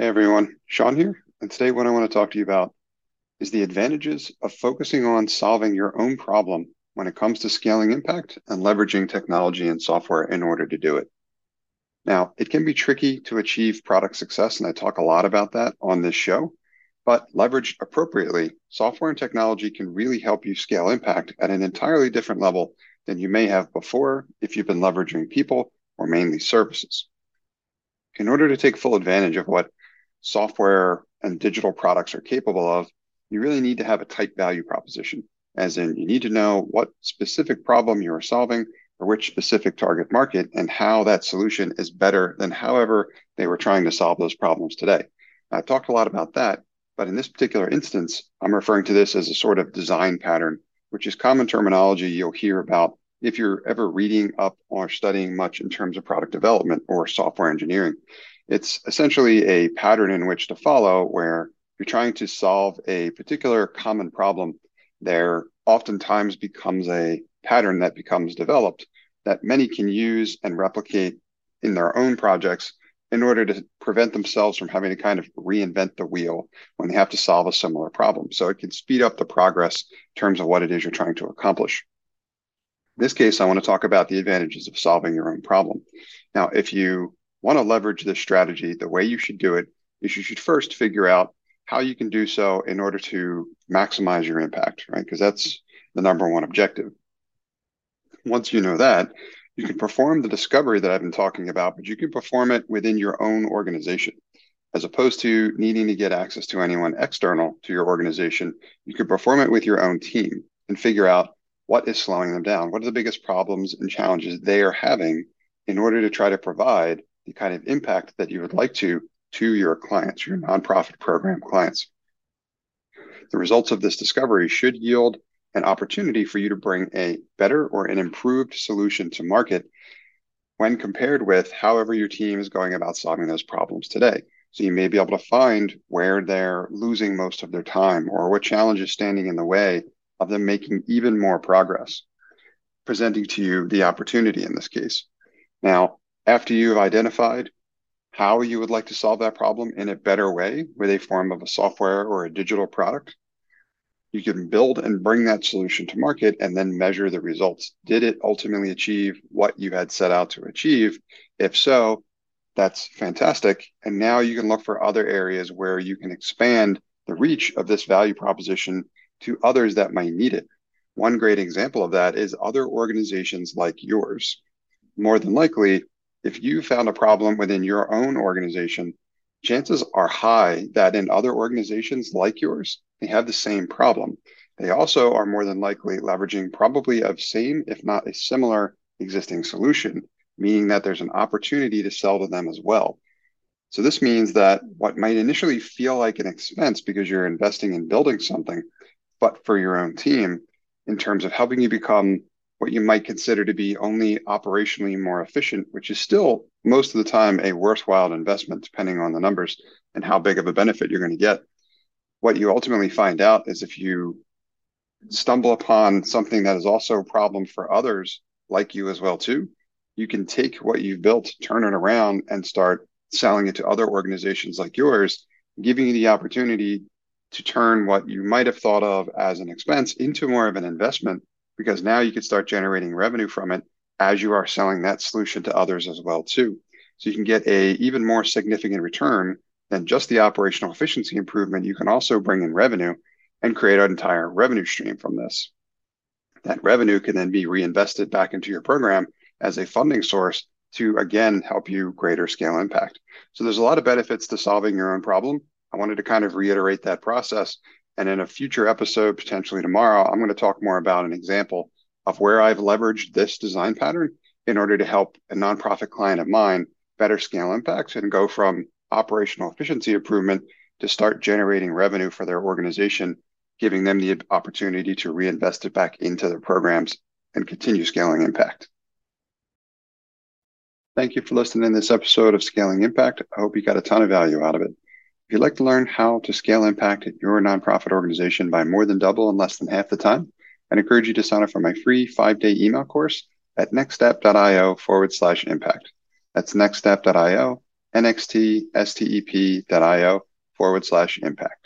Hey everyone, Sean here. And today, what I want to talk to you about is the advantages of focusing on solving your own problem when it comes to scaling impact and leveraging technology and software in order to do it. Now, it can be tricky to achieve product success, and I talk a lot about that on this show. But leveraged appropriately, software and technology can really help you scale impact at an entirely different level than you may have before if you've been leveraging people or mainly services. In order to take full advantage of what software and digital products are capable of, you really need to have a tight value proposition, as in you need to know what specific problem you are solving or which specific target market and how that solution is better than however they were trying to solve those problems today. I've talked a lot about that, but in this particular instance, I'm referring to this as a sort of design pattern, which is common terminology you'll hear about if you're ever reading up or studying much in terms of product development or software engineering. It's essentially a pattern in which to follow where you're trying to solve a particular common problem. There oftentimes becomes a pattern that becomes developed that many can use and replicate in their own projects in order to prevent themselves from having to kind of reinvent the wheel when they have to solve a similar problem. So it can speed up the progress in terms of what it is you're trying to accomplish. In this case, I want to talk about the advantages of solving your own problem. Now, if you want to leverage this strategy, the way you should do it is you should first figure out how you can do so in order to maximize your impact, right? Because that's the number one objective. Once you know that, you can perform the discovery that I've been talking about, but you can perform it within your own organization. As opposed to needing to get access to anyone external to your organization, you can perform it with your own team and figure out what is slowing them down? What are the biggest problems and challenges they are having in order to try to provide the kind of impact that you would like to to your clients, your nonprofit program clients? The results of this discovery should yield an opportunity for you to bring a better or an improved solution to market when compared with however your team is going about solving those problems today. So you may be able to find where they're losing most of their time or what challenge is standing in the way of them making even more progress, presenting to you the opportunity in this case. Now, after you've identified how you would like to solve that problem in a better way with a form of a software or a digital product, you can build and bring that solution to market and then measure the results. Did it ultimately achieve what you had set out to achieve? If so, that's fantastic. And now you can look for other areas where you can expand the reach of this value proposition to others that might need it. One great example of that is other organizations like yours. More than likely, if you found a problem within your own organization, chances are high that in other organizations like yours, they have the same problem. They also are more than likely leveraging probably of same, if not a similar existing solution, meaning that there's an opportunity to sell to them as well. So this means that what might initially feel like an expense because you're investing in building something but for your own team in terms of helping you become what you might consider to be only operationally more efficient, which is still most of the time a worthwhile investment, depending on the numbers and how big of a benefit you're going to get. What you ultimately find out is if you stumble upon something that is also a problem for others like you as well too, you can take what you've built, turn it around, and start selling it to other organizations like yours, giving you the opportunity to turn what you might have thought of as an expense into more of an investment because now you can start generating revenue from it as you are selling that solution to others as well too. So you can get a even more significant return than just the operational efficiency improvement. You can also bring in revenue and create an entire revenue stream from this. That revenue can then be reinvested back into your program as a funding source to again help you greater scale impact. So there's a lot of benefits to solving your own problem. I wanted to kind of reiterate that process. And in a future episode, potentially tomorrow, I'm going to talk more about an example of where I've leveraged this design pattern in order to help a nonprofit client of mine better scale impacts and go from operational efficiency improvement to start generating revenue for their organization, giving them the opportunity to reinvest it back into their programs and continue scaling impact. Thank you for listening to this episode of Scaling Impact. I hope you got a ton of value out of it. If you'd like to learn how to scale impact at your nonprofit organization by more than double in less than half the time, I'd encourage you to sign up for my free five day email course at nextstep.io forward slash impact. That's nextstep.io nxtstep.io forward slash impact.